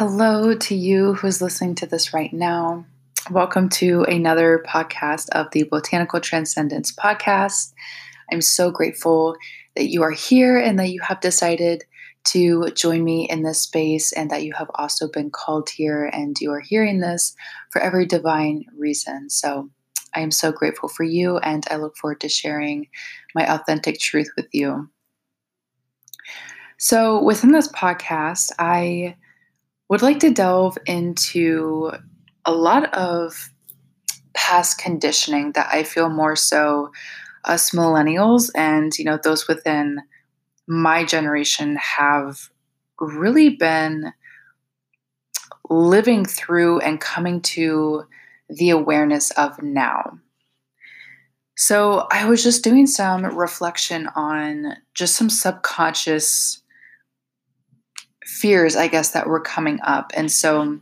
Hello to you who's listening to this right now. Welcome to another podcast of the Botanical Transcendence podcast. I'm so grateful that you are here and that you have decided to join me in this space and that you have also been called here and you are hearing this for every divine reason. So I am so grateful for you and I look forward to sharing my authentic truth with you. So, within this podcast, I would like to delve into a lot of past conditioning that I feel more so us millennials and you know those within my generation have really been living through and coming to the awareness of now. So, I was just doing some reflection on just some subconscious fears, I guess, that were coming up. And so,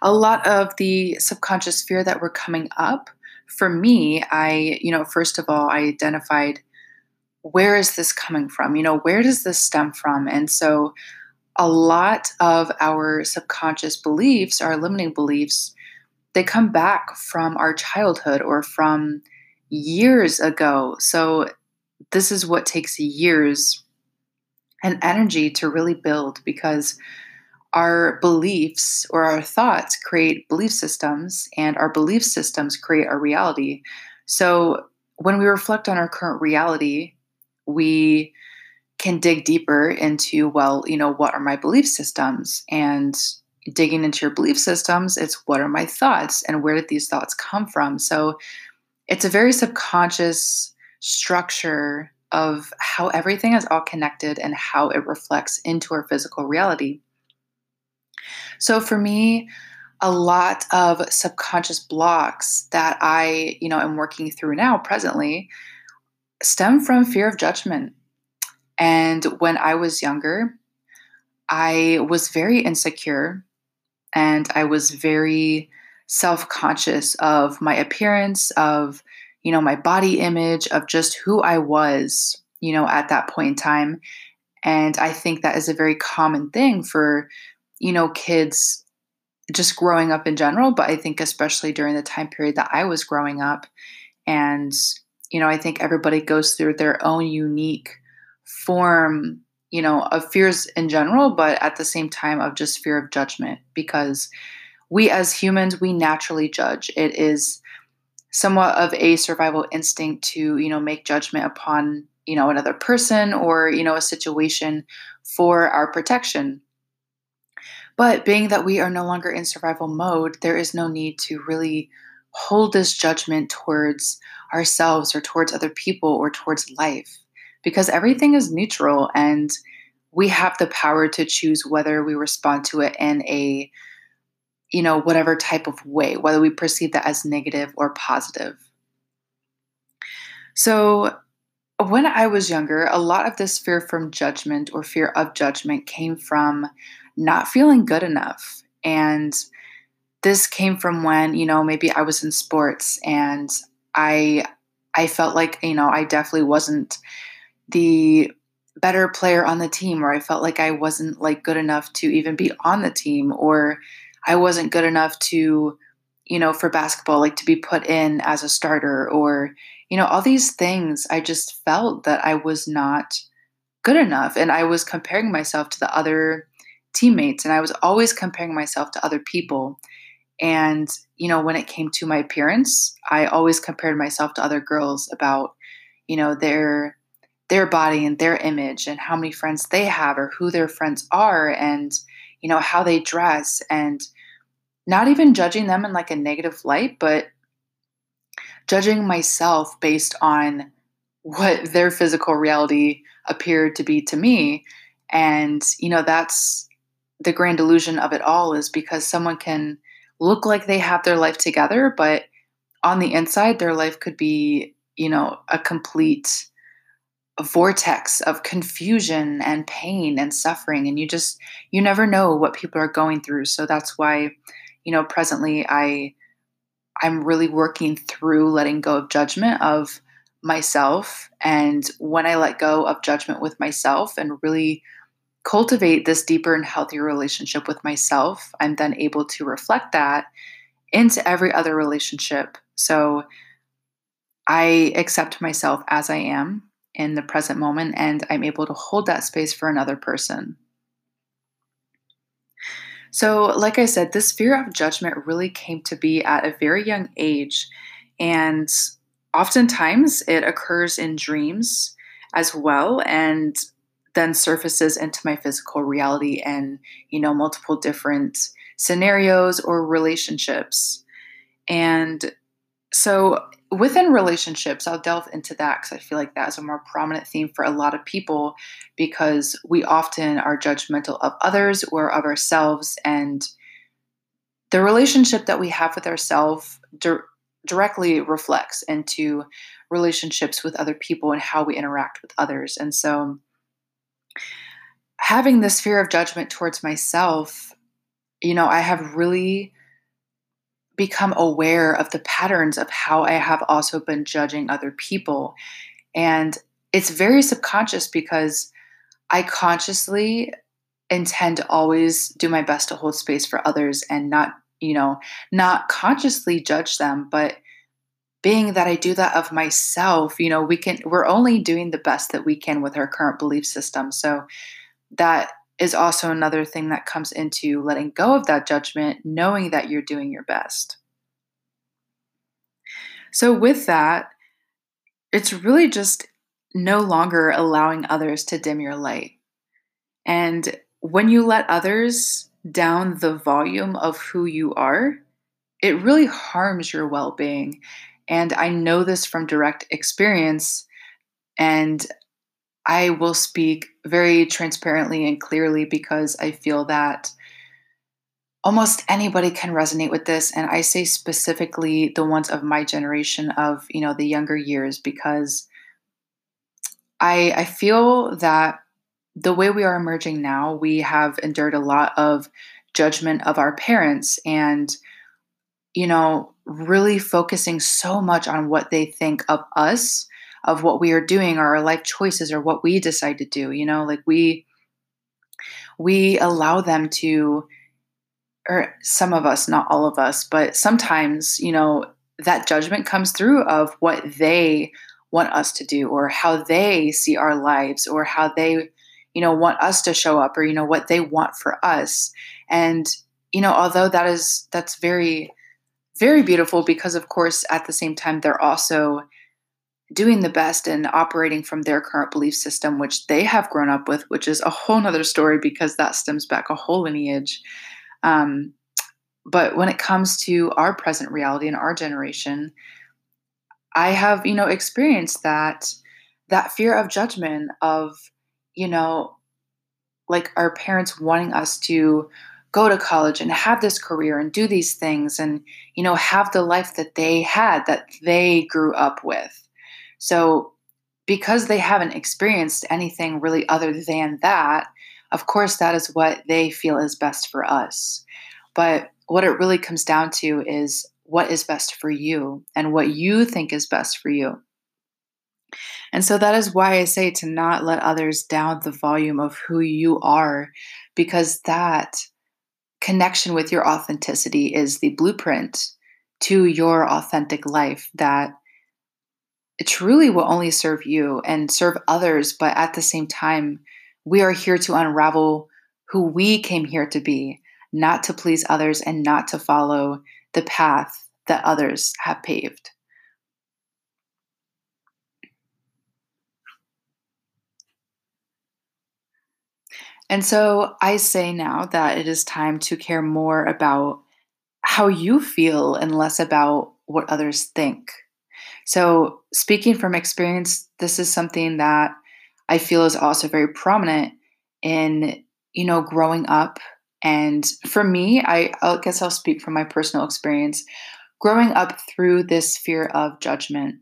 a lot of the subconscious fear that were coming up for me, I, you know, first of all, I identified where is this coming from? You know, where does this stem from? And so, a lot of our subconscious beliefs, our limiting beliefs, they come back from our childhood or from years ago. So, this is what takes years and energy to really build because our beliefs or our thoughts create belief systems, and our belief systems create our reality. So, when we reflect on our current reality, we can dig deeper into, well, you know, what are my belief systems? And digging into your belief systems, it's what are my thoughts and where did these thoughts come from? So, it's a very subconscious structure of how everything is all connected and how it reflects into our physical reality. So for me, a lot of subconscious blocks that I, you know, am working through now presently stem from fear of judgment. And when I was younger, I was very insecure and I was very self-conscious of my appearance, of you know, my body image, of just who I was, you know, at that point in time. And I think that is a very common thing for, you know, kids just growing up in general, but I think especially during the time period that I was growing up. And, you know, I think everybody goes through their own unique form, you know, of fears in general, but at the same time of just fear of judgment because we as humans, we naturally judge. It is somewhat of a survival instinct to you know make judgment upon you know another person or you know a situation for our protection. But being that we are no longer in survival mode there is no need to really hold this judgment towards ourselves or towards other people or towards life because everything is neutral and we have the power to choose whether we respond to it in a you know, whatever type of way, whether we perceive that as negative or positive. So, when I was younger, a lot of this fear from judgment or fear of judgment came from not feeling good enough. And this came from when, you know, maybe I was in sports and I I felt like, you know, I definitely wasn't the better player on the team or I felt like I wasn't like good enough to even be on the team or I wasn't good enough to, you know, for basketball, like to be put in as a starter or, you know, all these things. I just felt that I was not good enough. And I was comparing myself to the other teammates and I was always comparing myself to other people. And, you know, when it came to my appearance, I always compared myself to other girls about, you know, their their body and their image and how many friends they have or who their friends are and you know, how they dress and not even judging them in like a negative light, but judging myself based on what their physical reality appeared to be to me. And, you know, that's the grand illusion of it all is because someone can look like they have their life together, but on the inside, their life could be, you know, a complete a vortex of confusion and pain and suffering and you just you never know what people are going through. So that's why you know presently i i'm really working through letting go of judgment of myself. And when i let go of judgment with myself and really cultivate this deeper and healthier relationship with myself, I'm then able to reflect that into every other relationship. So I accept myself as I am in the present moment and I'm able to hold that space for another person. So, like I said, this fear of judgment really came to be at a very young age. And oftentimes it occurs in dreams as well and then surfaces into my physical reality and, you know, multiple different scenarios or relationships. And so within relationships, I'll delve into that because I feel like that is a more prominent theme for a lot of people because we often are judgmental of others or of ourselves. And the relationship that we have with ourselves di- directly reflects into relationships with other people and how we interact with others. And so, having this fear of judgment towards myself, you know, I have really become aware of the patterns of how I have also been judging other people. And it's very subconscious because I consciously intend to always do my best to hold space for others and not, you know, not consciously judge them, but being that I do that of myself, you know, we can we're only doing the best that we can with our current belief system. So that is also another thing that comes into letting go of that judgment, knowing that you're doing your best. So, with that, it's really just no longer allowing others to dim your light. And when you let others down the volume of who you are, it really harms your well being. And I know this from direct experience. And I will speak very transparently and clearly because I feel that almost anybody can resonate with this. And I say specifically the ones of my generation of, you know, the younger years because I I feel that the way we are emerging now, we have endured a lot of judgment of our parents and you know, really focusing so much on what they think of us of what we are doing or our life choices or what we decide to do you know like we we allow them to or some of us not all of us but sometimes you know that judgment comes through of what they want us to do or how they see our lives or how they you know want us to show up or you know what they want for us. And you know although that is that's very very beautiful because of course at the same time they're also doing the best and operating from their current belief system, which they have grown up with, which is a whole nother story because that stems back a whole lineage. Um, but when it comes to our present reality and our generation, I have, you know, experienced that that fear of judgment of, you know, like our parents wanting us to go to college and have this career and do these things and, you know, have the life that they had that they grew up with so, because they haven't experienced anything really other than that, of course, that is what they feel is best for us. But what it really comes down to is what is best for you and what you think is best for you. And so that is why I say to not let others down the volume of who you are, because that connection with your authenticity is the blueprint to your authentic life that truly will only serve you and serve others, but at the same time, we are here to unravel who we came here to be, not to please others and not to follow the path that others have paved. And so I say now that it is time to care more about how you feel and less about what others think. So, speaking from experience, this is something that I feel is also very prominent in, you know, growing up. And for me, I, I guess I'll speak from my personal experience. Growing up through this fear of judgment,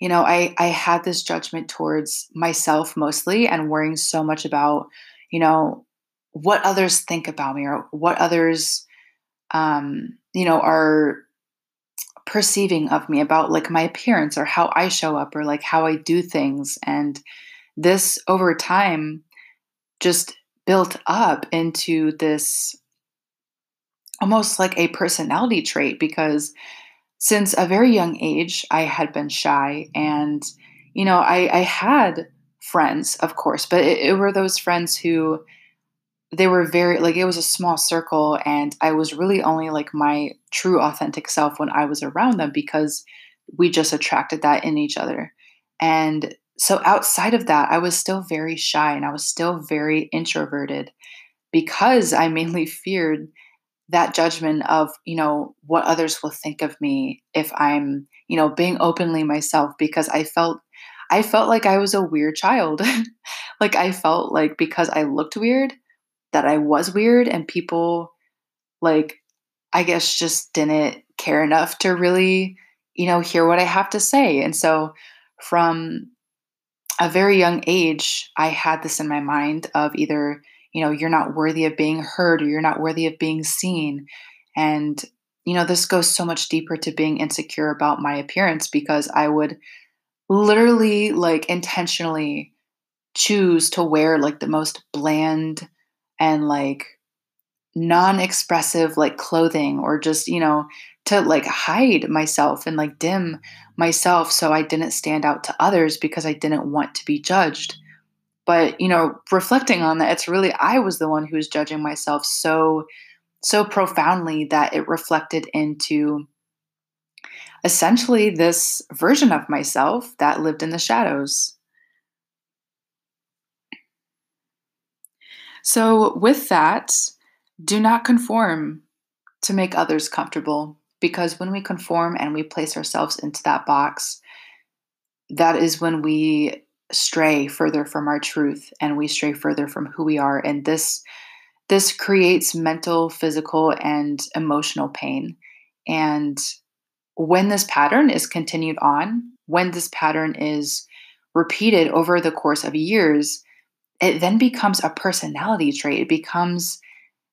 you know, I, I had this judgment towards myself mostly and worrying so much about, you know, what others think about me or what others, um, you know, are perceiving of me about like my appearance or how I show up or like how I do things. And this over time just built up into this almost like a personality trait because since a very young age, I had been shy. And, you know, I, I had friends, of course, but it, it were those friends who they were very like it was a small circle and i was really only like my true authentic self when i was around them because we just attracted that in each other. And so outside of that i was still very shy and i was still very introverted because i mainly feared that judgment of you know what others will think of me if i'm you know being openly myself because i felt i felt like i was a weird child. Like i felt like because i looked weird that i was weird and people like i guess just didn't care enough to really you know hear what i have to say. And so from a very young age i had this in my mind of either you know you're not worthy of being heard or you're not worthy of being seen. And you know this goes so much deeper to being insecure about my appearance because i would literally like intentionally choose to wear like the most bland and like non-expressive like clothing or just you know to like hide myself and like dim myself so i didn't stand out to others because i didn't want to be judged but, you know, reflecting on that, it's really I was the one who was judging myself so so profoundly that it reflected into essentially this version of myself that lived in the shadows. So, with that, do not conform to make others comfortable because when we conform and we place ourselves into that box, that is when we stray further from our truth and we stray further from who we are. And this this creates mental physical and emotional pain. And when this pattern is continued on when this pattern is repeated over the course of years it then becomes a personality trait. It becomes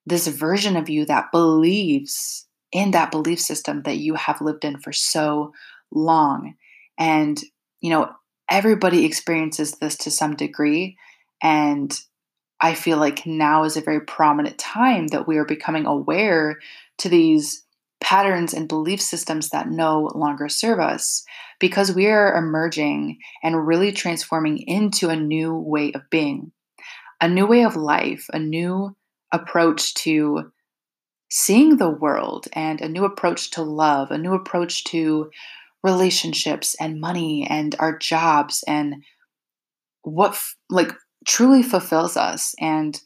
this version of you that believes in that belief system that you have lived in for so long. And you know everybody experiences this to some degree. And I feel like now is a very prominent time that we are becoming aware to these patterns and belief systems that no longer serve us because we are emerging and really transforming into a new way of being, a new way of life, a new approach to seeing the world, and a new approach to love, a new approach to relationships and money and our jobs and what f- like truly fulfills us. And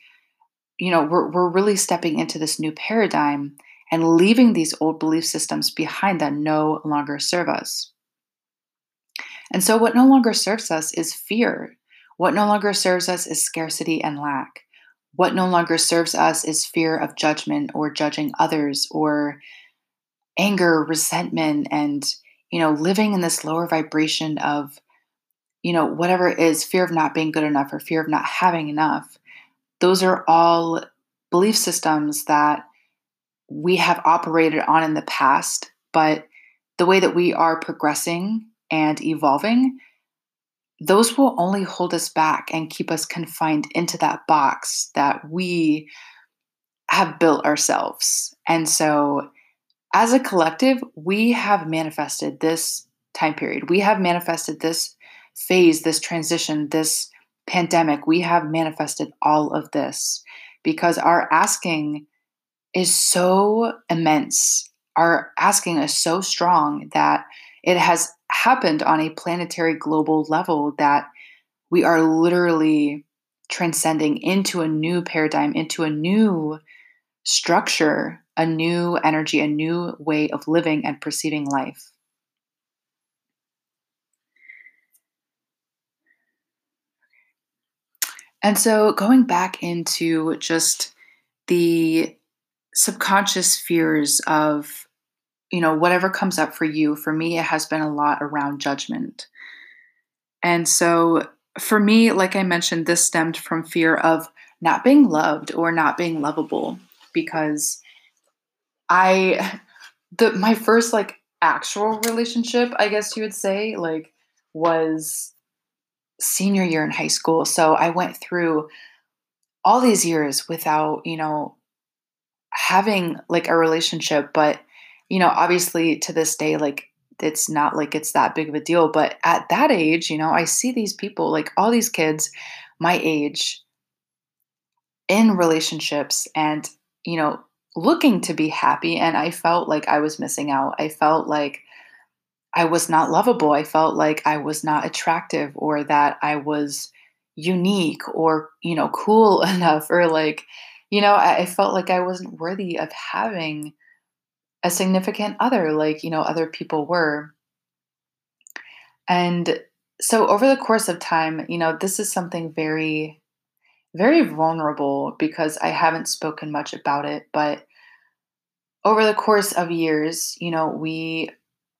you know we're, we're really stepping into this new paradigm and leaving these old belief systems behind that no longer serve us. And so what no longer serves us is fear what no longer serves us is scarcity and lack what no longer serves us is fear of judgment or judging others or anger resentment and you know, living in this lower vibration of, you know, whatever it is, fear of not being good enough or fear of not having enough, those are all belief systems that we have operated on in the past. But the way that we are progressing and evolving, those will only hold us back and keep us confined into that box that we have built ourselves. And so as a collective, we have manifested this time period. We have manifested this phase, this transition, this pandemic. We have manifested all of this because our asking is so immense. Our asking is so strong that it has happened on a planetary global level that we are literally transcending into a new paradigm, into a new structure a new energy, a new way of living and perceiving life. And so, going back into just the subconscious fears of, you know, whatever comes up for you, for me, it has been a lot around judgment. And so, for me, like I mentioned, this stemmed from fear of not being loved or not being lovable because I the my first like actual relationship, I guess you would say, like was senior year in high school. So I went through all these years without, you know, having like a relationship, but you know, obviously to this day like it's not like it's that big of a deal, but at that age, you know, I see these people like all these kids my age in relationships and, you know, looking to be happy and I felt like I was missing out. I felt like I was not lovable. I felt like I was not attractive or that I was unique or, you know, cool enough or like, you know, I, I felt like I wasn't worthy of having a significant other like, you know, other people were. And so over the course of time, you know, this is something very, very vulnerable because I haven't spoken much about it, but over the course of years, you know, we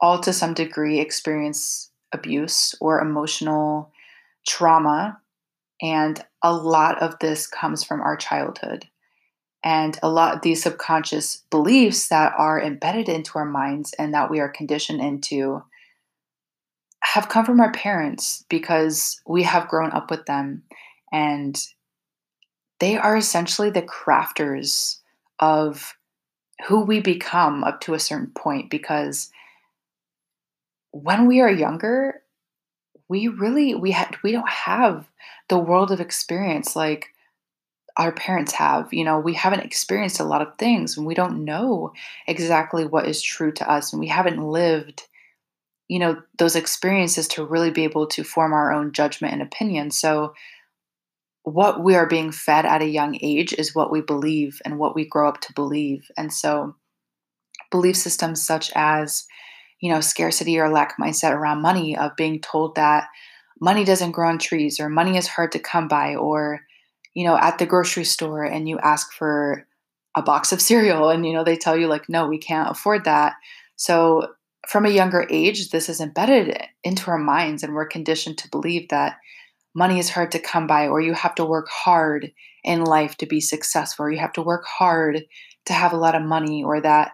all to some degree experience abuse or emotional trauma. And a lot of this comes from our childhood. And a lot of these subconscious beliefs that are embedded into our minds and that we are conditioned into have come from our parents because we have grown up with them. And they are essentially the crafters of who we become up to a certain point because when we are younger, we really we had we don't have the world of experience like our parents have. You know, we haven't experienced a lot of things and we don't know exactly what is true to us and we haven't lived you know those experiences to really be able to form our own judgment and opinion. So what we are being fed at a young age is what we believe and what we grow up to believe. And so belief systems such as you know, scarcity or lack mindset around money of being told that money doesn't grow on trees or money is hard to come by or you know, at the grocery store and you ask for a box of cereal and you know they tell you like no, we can't afford that. So from a younger age, this is embedded into our minds and we're conditioned to believe that money is hard to come by or you have to work hard in life to be successful or you have to work hard to have a lot of money or that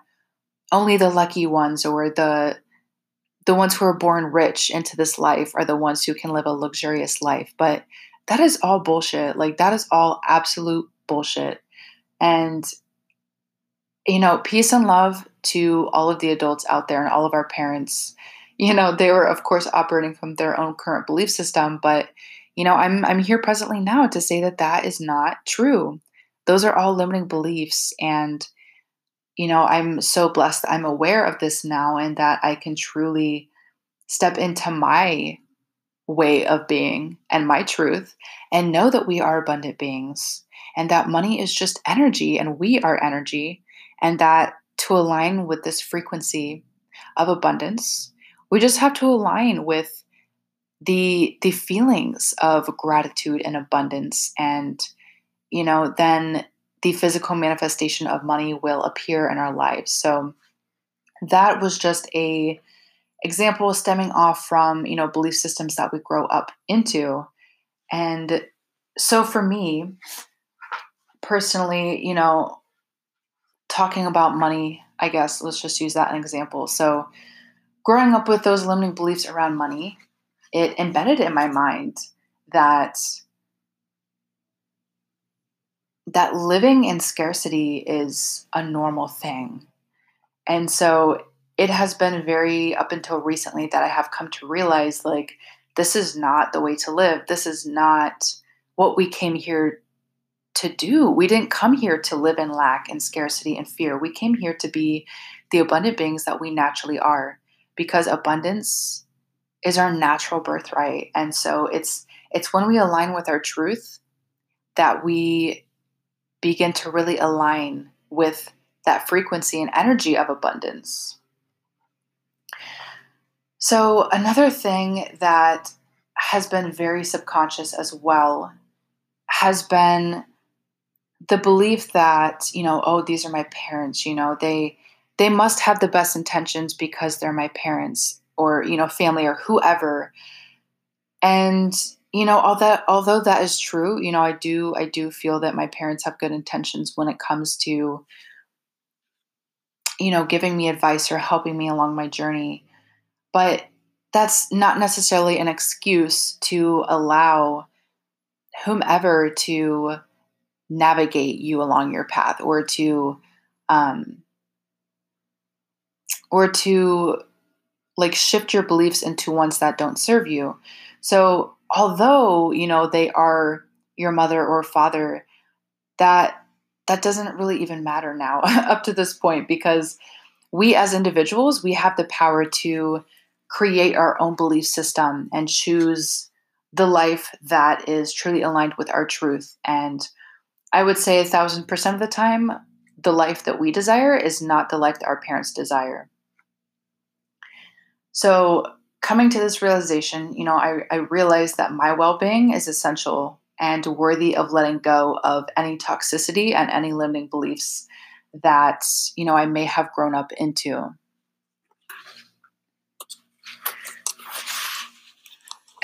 only the lucky ones or the the ones who are born rich into this life are the ones who can live a luxurious life but that is all bullshit. Like that is all absolute bullshit. And you know peace and love to all of the adults out there and all of our parents. You know they were of course operating from their own current belief system but you know i'm i'm here presently now to say that that is not true. Those are all limiting beliefs and you know, I'm so blessed I'm aware of this now and that I can truly step into my way of being and my truth and know that we are abundant beings and that money is just energy and we are energy and that to align with this frequency of abundance we just have to align with the the feelings of gratitude and abundance and you know then the physical manifestation of money will appear in our lives. So that was just a example stemming off from, you know, belief systems that we grow up into. And so for me, personally, you know, talking about money, I guess, let's just use that an example. So growing up with those limiting beliefs around money, it embedded in my mind that that living in scarcity is a normal thing. And so it has been very up until recently that I have come to realize like this is not the way to live. This is not what we came here to do. We didn't come here to live in lack and scarcity and fear. We came here to be the abundant beings that we naturally are because abundance is our natural birthright. And so it's it's when we align with our truth that we begin to really align with that frequency and energy of abundance. So, another thing that has been very subconscious as well has been the belief that, you know, oh, these are my parents, you know, they they must have the best intentions because they're my parents or, you know, family or whoever. And you know all that although that is true you know i do i do feel that my parents have good intentions when it comes to you know giving me advice or helping me along my journey but that's not necessarily an excuse to allow whomever to navigate you along your path or to um, or to like shift your beliefs into ones that don't serve you. So although, you know, they are your mother or father, that that doesn't really even matter now up to this point because we as individuals, we have the power to create our own belief system and choose the life that is truly aligned with our truth. And I would say a thousand percent of the time, the life that we desire is not the life that our parents desire. So, coming to this realization, you know, I, I realized that my well being is essential and worthy of letting go of any toxicity and any limiting beliefs that, you know, I may have grown up into.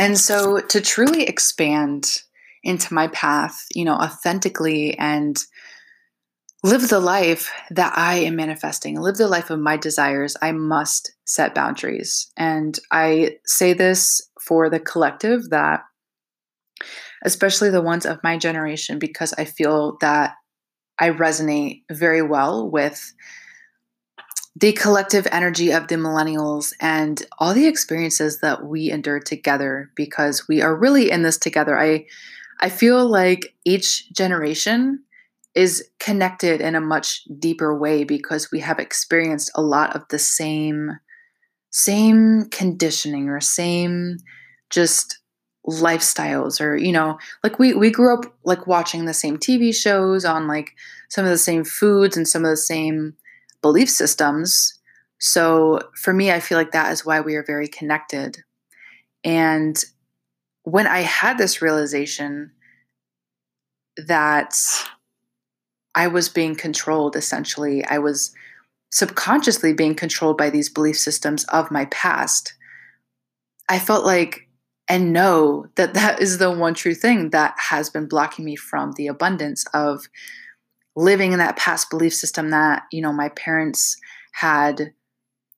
And so to truly expand into my path, you know, authentically and live the life that I am manifesting, live the life of my desires, I must set boundaries. And I say this for the collective that, especially the ones of my generation, because I feel that I resonate very well with the collective energy of the millennials and all the experiences that we endure together because we are really in this together. I I feel like each generation is connected in a much deeper way because we have experienced a lot of the same same conditioning or same just lifestyles or you know like we we grew up like watching the same TV shows on like some of the same foods and some of the same belief systems so for me I feel like that is why we are very connected and when I had this realization that I was being controlled essentially. I was subconsciously being controlled by these belief systems of my past. I felt like and know that that is the one true thing that has been blocking me from the abundance of living in that past belief system that, you know, my parents had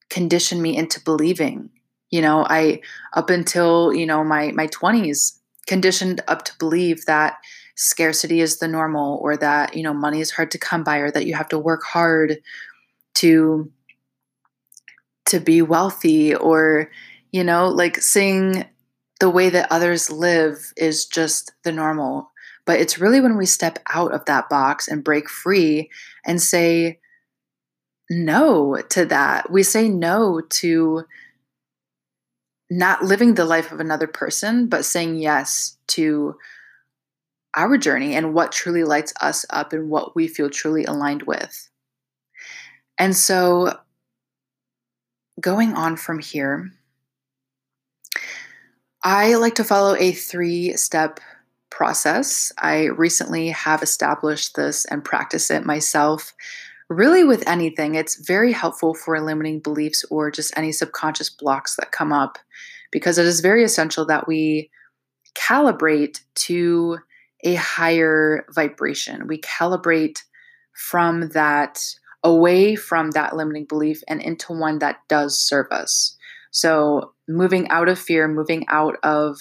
conditioned me into believing. You know, I up until, you know, my my 20s conditioned up to believe that scarcity is the normal or that you know money is hard to come by or that you have to work hard to to be wealthy or you know like seeing the way that others live is just the normal but it's really when we step out of that box and break free and say no to that we say no to not living the life of another person but saying yes to our journey and what truly lights us up and what we feel truly aligned with. And so, going on from here, I like to follow a three step process. I recently have established this and practice it myself. Really, with anything, it's very helpful for limiting beliefs or just any subconscious blocks that come up because it is very essential that we calibrate to a higher vibration. We calibrate from that away from that limiting belief and into one that does serve us. So, moving out of fear, moving out of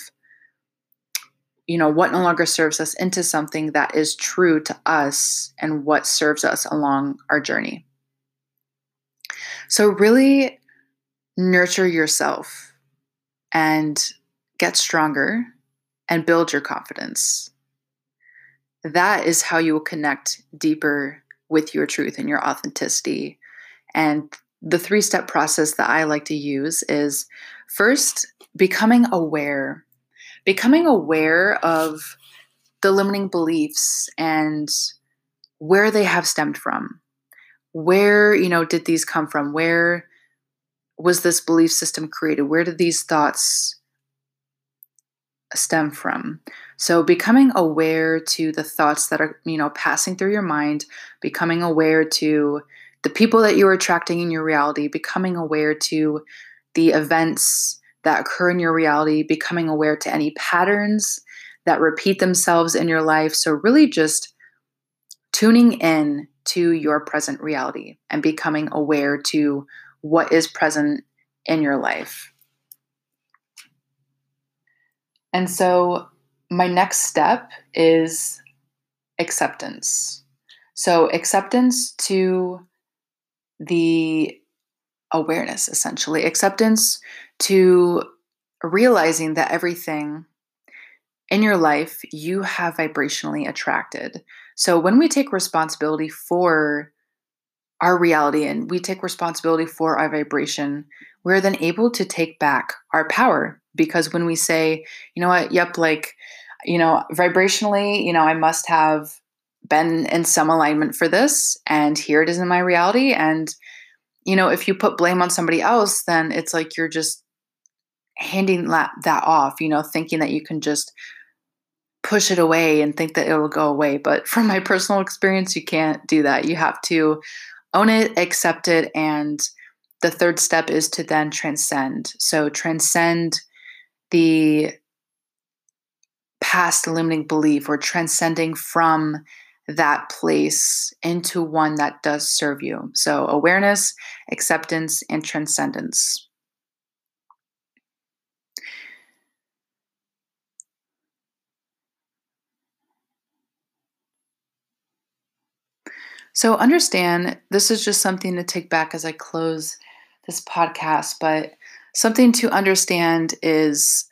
you know what no longer serves us into something that is true to us and what serves us along our journey. So, really nurture yourself and get stronger and build your confidence that is how you will connect deeper with your truth and your authenticity. And the three step process that I like to use is first, becoming aware, becoming aware of the limiting beliefs and where they have stemmed from. Where, you know, did these come from? Where was this belief system created? Where did these thoughts stem from? So becoming aware to the thoughts that are, you know, passing through your mind, becoming aware to the people that you're attracting in your reality, becoming aware to the events that occur in your reality, becoming aware to any patterns that repeat themselves in your life. So really just tuning in to your present reality and becoming aware to what is present in your life. And so my next step is acceptance. So, acceptance to the awareness, essentially, acceptance to realizing that everything in your life you have vibrationally attracted. So, when we take responsibility for our reality and we take responsibility for our vibration, we're then able to take back our power. Because when we say, you know what, yep, like, you know, vibrationally, you know, I must have been in some alignment for this, and here it is in my reality. And, you know, if you put blame on somebody else, then it's like you're just handing that, that off, you know, thinking that you can just push it away and think that it'll go away. But from my personal experience, you can't do that. You have to own it, accept it, and the third step is to then transcend. So, transcend the past limiting belief or transcending from that place into one that does serve you. So, awareness, acceptance, and transcendence. So understand this is just something to take back as I close this podcast, but something to understand is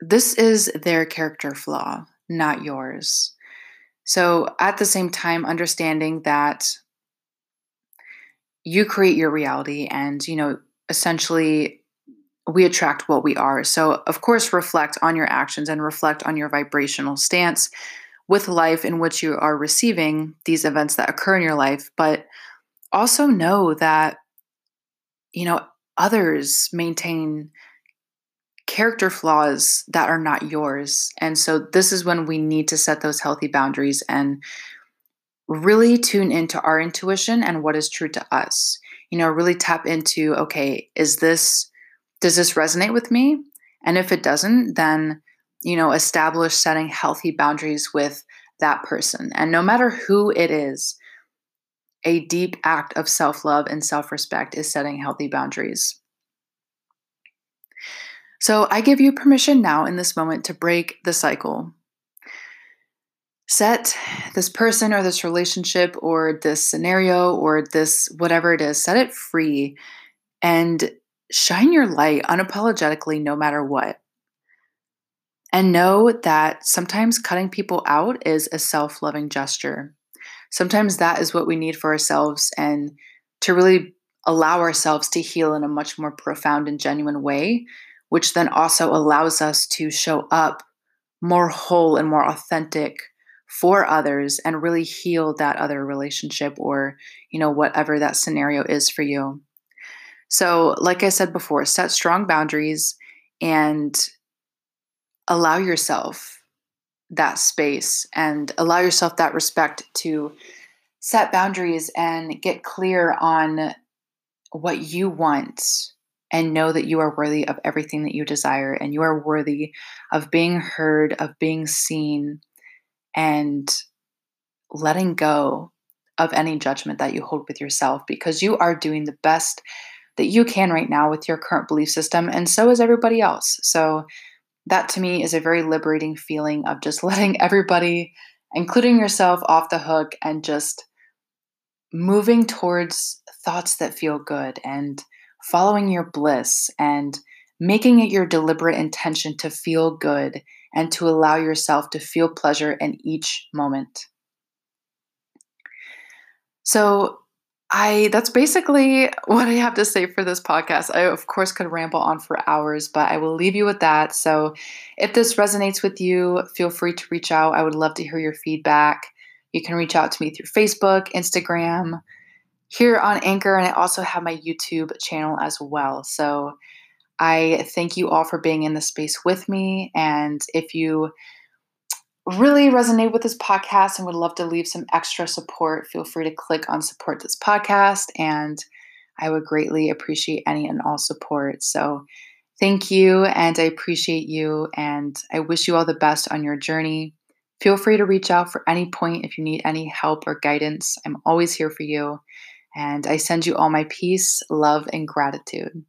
this is their character flaw, not yours. So at the same time, understanding that you create your reality and, you know, essentially we attract what we are. So, of course, reflect on your actions and reflect on your vibrational stance with life in which you are receiving these events that occur in your life, but also know that, you know, others maintain character flaws that are not yours. And so this is when we need to set those healthy boundaries and really tune into our intuition and what is true to us. You know, really tap into okay, is this does this resonate with me? And if it doesn't, then you know, establish setting healthy boundaries with that person. And no matter who it is, a deep act of self love and self respect is setting healthy boundaries. So I give you permission now in this moment to break the cycle. Set this person or this relationship or this scenario or this whatever it is, set it free and shine your light unapologetically no matter what. And know that sometimes cutting people out is a self loving gesture. Sometimes that is what we need for ourselves and to really allow ourselves to heal in a much more profound and genuine way, which then also allows us to show up more whole and more authentic for others and really heal that other relationship or you know whatever that scenario is for you so like i said before set strong boundaries and allow yourself that space and allow yourself that respect to set boundaries and get clear on what you want and know that you are worthy of everything that you desire and you are worthy of being heard, of being seen, and letting go of any judgment that you hold with yourself because you are doing the best that you can right now with your current belief system, and so is everybody else. So, that to me is a very liberating feeling of just letting everybody, including yourself, off the hook and just moving towards thoughts that feel good and following your bliss and making it your deliberate intention to feel good and to allow yourself to feel pleasure in each moment. So, I that's basically what I have to say for this podcast. I of course could ramble on for hours, but I will leave you with that. So if this resonates with you, feel free to reach out. I would love to hear your feedback. You can reach out to me through Facebook, Instagram, here on Anchor, and I also have my YouTube channel as well. So I thank you all for being in the space with me. And if you really resonate with this podcast and would love to leave some extra support, feel free to click on support this podcast. And I would greatly appreciate any and all support. So thank you. And I appreciate you. And I wish you all the best on your journey. Feel free to reach out for any point if you need any help or guidance. I'm always here for you. And I send you all my peace, love, and gratitude.